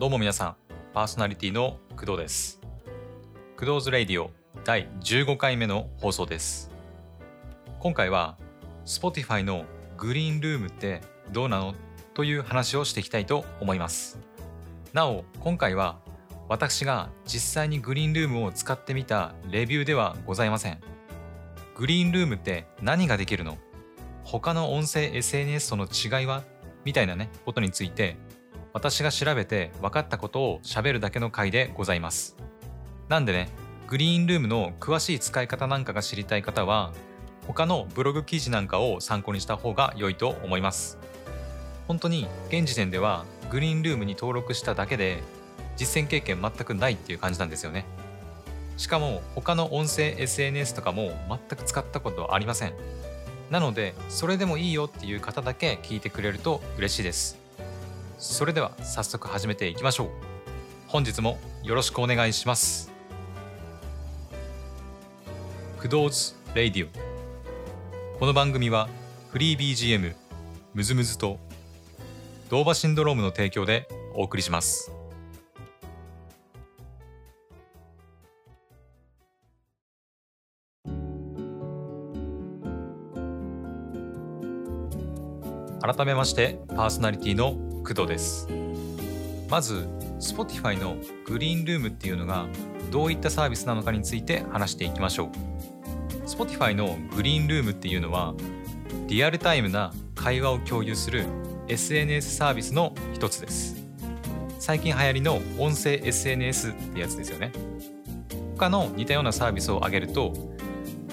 どうも皆さん、パーソナリティの工藤です。クドーズレイディオ第15回目の放送です。今回は Spotify のグリーンルームってどうなのという話をしていきたいと思います。なお、今回は私が実際にグリーンルームを使ってみたレビューではございません。グリーンルームって何ができるの？他の音声 SNS との違いは？みたいなね、ことについて私が調べて分かったことを喋るだけの回でございます。なんでね、グリーンルームの詳しい使い方なんかが知りたい方は、他のブログ記事なんかを参考にした方が良いと思います。本当に現時点ではグリーンルームに登録しただけで実践経験全くないっていう感じなんですよね。しかも他の音声 SNS とかも全く使ったことありません。なので、それでもいいよっていう方だけ聞いてくれると嬉しいです。それでは早速始めていきましょう。本日もよろしくお願いします。クドーズ・レイディオ。この番組はフリー BGM、 MusMus と、 DOVA-SYNDROME の提供でお送りします。改めましてパーソナリティの工藤です。まず Spotify のグリーンルームっていうのがどういったサービスなのかについて話していきましょう。Spotify のグリーンルームっていうのはリアルタイムな会話を共有する SNS サービスの一つです。最近流行りの音声 SNS ってやつですよね。他の似たようなサービスを挙げると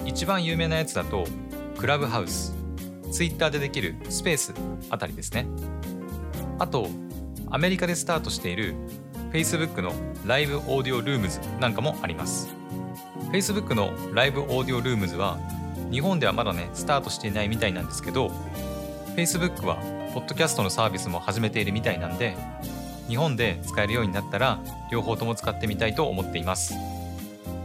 一番有名なやつだとクラブハウス Twitter でできるスペースあたりですね。あと、アメリカでスタートしている Facebook のライブオーディオルームズなんかもあります。Facebook のライブオーディオルームズは日本ではまだね、スタートしていないみたいなんですけど、Facebook はポッドキャストのサービスも始めているみたいなんで、日本で使えるようになったら両方とも使ってみたいと思っています。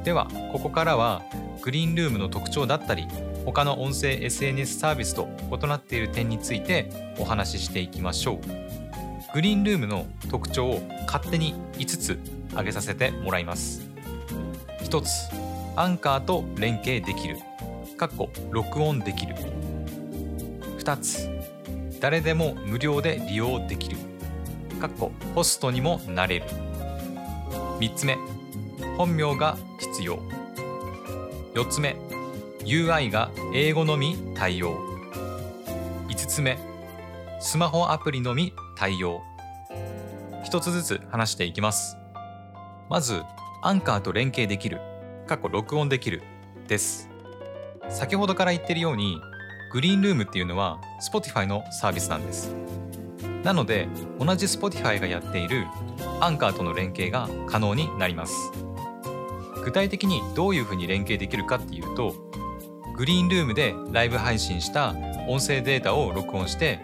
では、ここからはグリーンルームの特徴だったり、他の音声 SNS サービスと異なっている点についてお話ししていきましょう。グリーンルームの特徴を勝手に5つ挙げさせてもらいます。1つ、アンカーと連携できる。かっこ録音できる。2つ、誰でも無料で利用できる。かっこホストにもなれる。3つ目、本名が必要。4つ目、UI が英語のみ対応5つ目スマホアプリのみ対応。一つずつ話していきます。まずアンカーと連携できる。過去録音できる。です。先ほどから言ってるようにグリーンルームっていうのは Spotify のサービスなんです。なので同じ Spotify がやっているアンカーとの連携が可能になります。具体的にどういうふうに連携できるかっていうとグリーンルームでライブ配信した音声データを録音して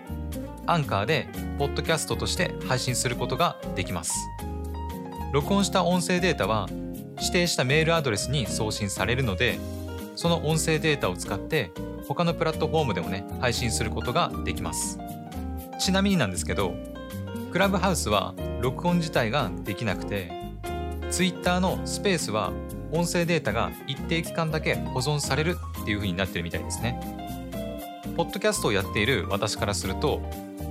アンカーでポッドキャストとして配信することができます録音した音声データは指定したメールアドレスに送信されるのでその音声データを使って他のプラットフォームでもね配信することができますちなみになんですけどクラブハウスは録音自体ができなくて Twitter のスペースは音声データが一定期間だけ保存されるっていう風になってるみたいですね。ポッドキャストをやっている私からすると、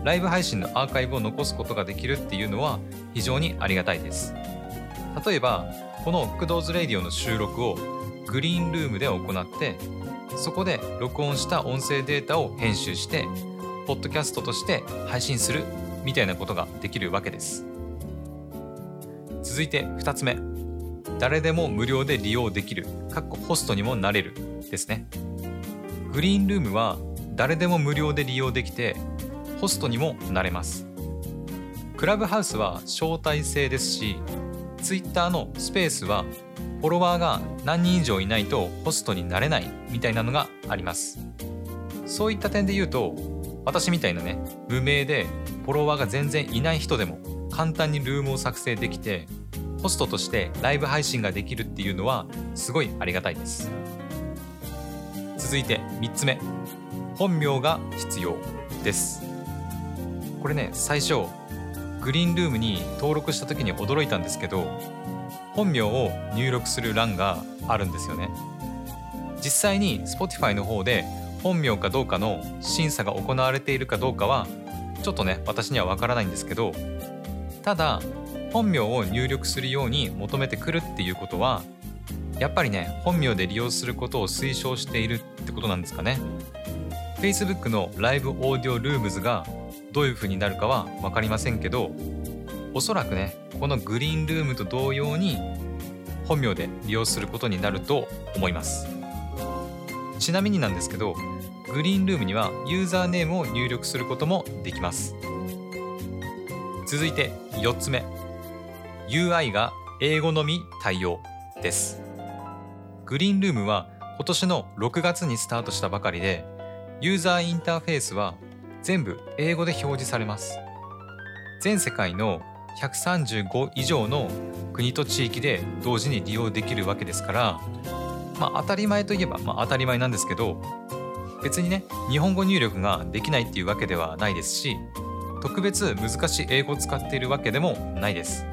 ライブ配信のアーカイブを残すことができるっていうのは非常にありがたいです。例えば、このクドーズレディオの収録をグリーンルームで行って、そこで録音した音声データを編集して、ポッドキャストとして配信するみたいなことができるわけです。続いて2つ目。誰でも無料で利用できる、かっこホストにもなれるですね。グリーンルームは誰でも無料で利用できて、ホストにもなれます。クラブハウスは招待制ですし、Twitter のスペースはフォロワーが何人以上いないとホストになれないみたいなのがあります。そういった点で言うと、私みたいなね、無名でフォロワーが全然いない人でも簡単にルームを作成できて、ホストとしてライブ配信ができるっていうのはすごいありがたいです。続いて3つ目。本名が必要です。これね、最初、グリーンルームに登録した時に驚いたんですけど本名を入力する欄があるんですよね。実際に Spotify の方で本名かどうかの審査が行われているかどうかはちょっとね私にはわからないんですけどただ本名を入力するように求めてくるっていうことはやっぱりね本名で利用することを推奨しているってことなんですかね。Facebook のライブオーディオルームズがどういう風になるかは分かりませんけどおそらくねこのグリーンルームと同様に本名で利用することになると思います。ちなみになんですけどグリーンルームにはユーザーネームを入力することもできます。続いて4つ目。UI が英語のみ対応です。グリーンルームは今年の6月にスタートしたばかりでユーザーインターフェースは全部英語で表示されます。全世界の135以上の国と地域で同時に利用できるわけですからまあ当たり前といえば、まあ、当たり前なんですけど別にね日本語入力ができないっていうわけではないですし特別難しい英語を使っているわけでもないです。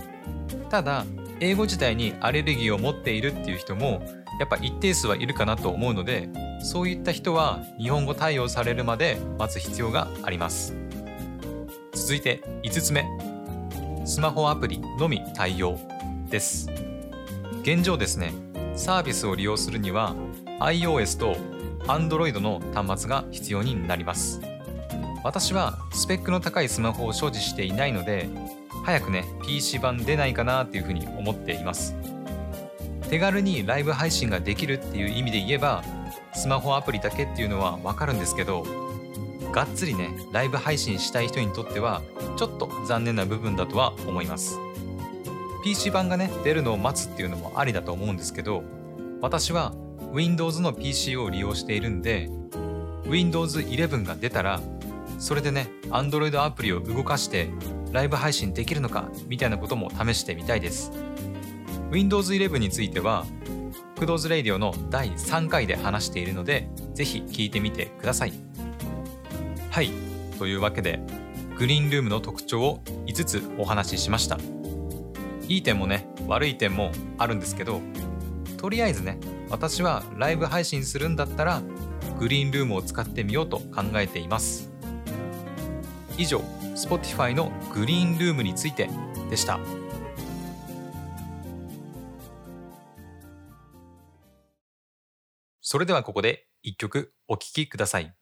ただ英語自体にアレルギーを持っているっていう人もやっぱ一定数はいるかなと思うのでそういった人は日本語対応されるまで待つ必要があります。続いて5つ目。スマホアプリのみ対応です。現状ですね。サービスを利用するには iOS と Android の端末が必要になります。私はスペックの高いスマホを所持していないので早くね PC 版出ないかなっていうふうに思っています。手軽にライブ配信ができるっていう意味で言えばスマホアプリだけっていうのはわかるんですけどがっつりねライブ配信したい人にとってはちょっと残念な部分だとは思います。PC 版がね出るのを待つっていうのもありだと思うんですけど私は Windows の PC を利用しているんで Windows 11が出たらそれでね Android アプリを動かしてライブ配信できるのかみたいなことも試してみたいです。Windows 11についてはクドーズレイディオの第3回で話しているのでぜひ聞いてみてください。はい。というわけでグリーンルームの特徴を5つお話ししました。いい点もね悪い点もあるんですけどとりあえずね私はライブ配信するんだったらグリーンルームを使ってみようと考えています。以上 Spotify のグリーンルームについてでした。それではここで一曲お聴きください。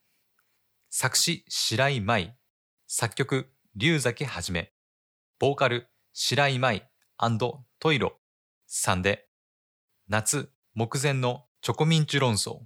作詞白井舞。作曲龍崎はじめ。ボーカル白井舞トイロさんで夏目前のチョコミンチュ論争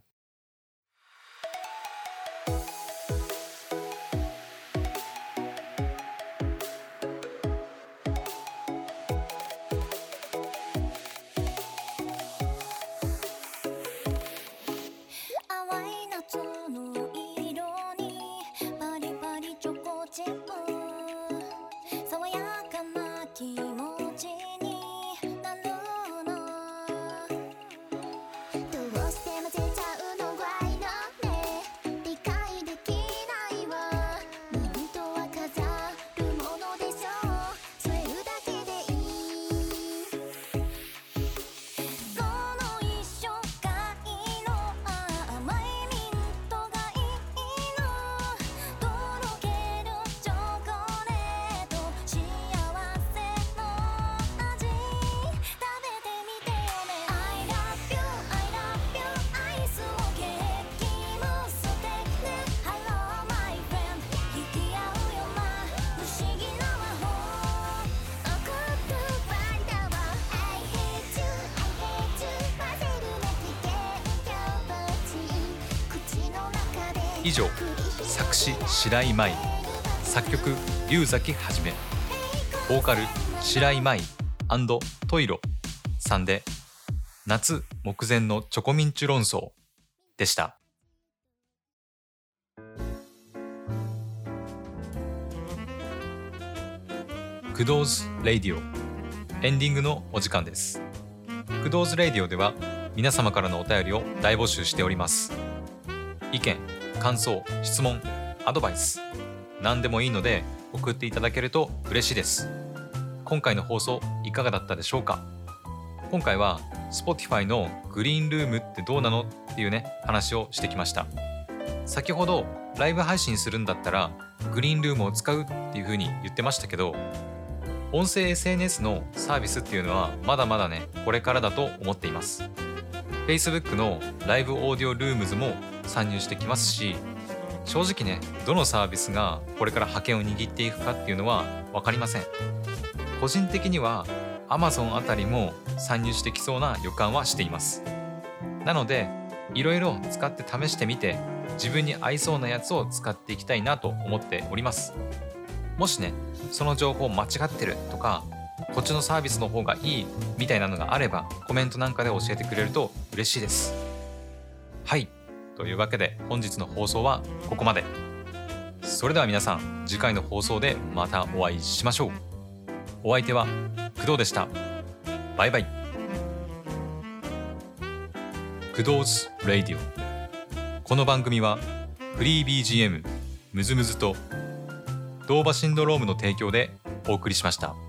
以上作詞白井舞。作曲龍崎はじめ。ボーカル白井舞。トイロ。さんで夏目前のチョコミンチュ論争でした。クドーズレイディオ。エンディングのお時間です。クドーズレイディオでは皆様からのお便りを大募集しております。意見感想質問アドバイス何でもいいので送っていただけると嬉しいです。今回の放送いかがだったでしょうか？今回は Spotify のグリーンルームってどうなの？っていうね話をしてきました。先ほどライブ配信するんだったらグリーンルームを使うっていう風に言ってましたけど音声 SNS のサービスっていうのはまだまだねこれからだと思っています。Facebook のライブオーディオルームズも参入してきますし正直ねどのサービスがこれから覇権を握っていくかっていうのは分かりません。個人的には Amazon あたりも参入してきそうな予感はしています。なのでいろいろ使って試してみて自分に合いそうなやつを使っていきたいなと思っております。もしねその情報間違ってるとかこっちのサービスの方がいいみたいなのがあればコメントなんかで教えてくれると嬉しいです。はい。というわけで本日の放送はここまで。それでは皆さん次回の放送でまたお会いしましょう。お相手は工藤でした。バイバイ。工藤ズ・ラディオ。この番組はフリー BGM ムズムズとドーバシンドロームの提供でお送りしました。